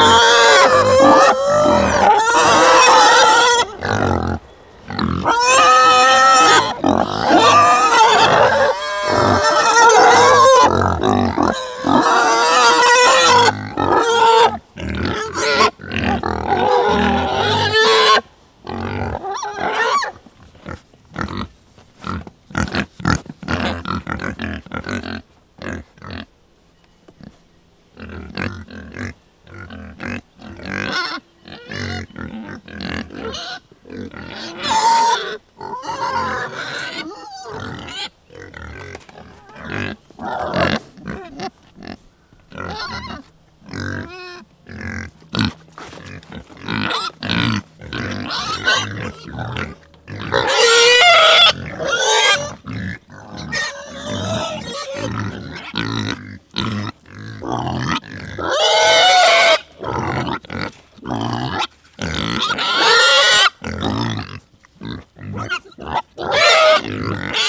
Ah! Oh, Mm-hmm.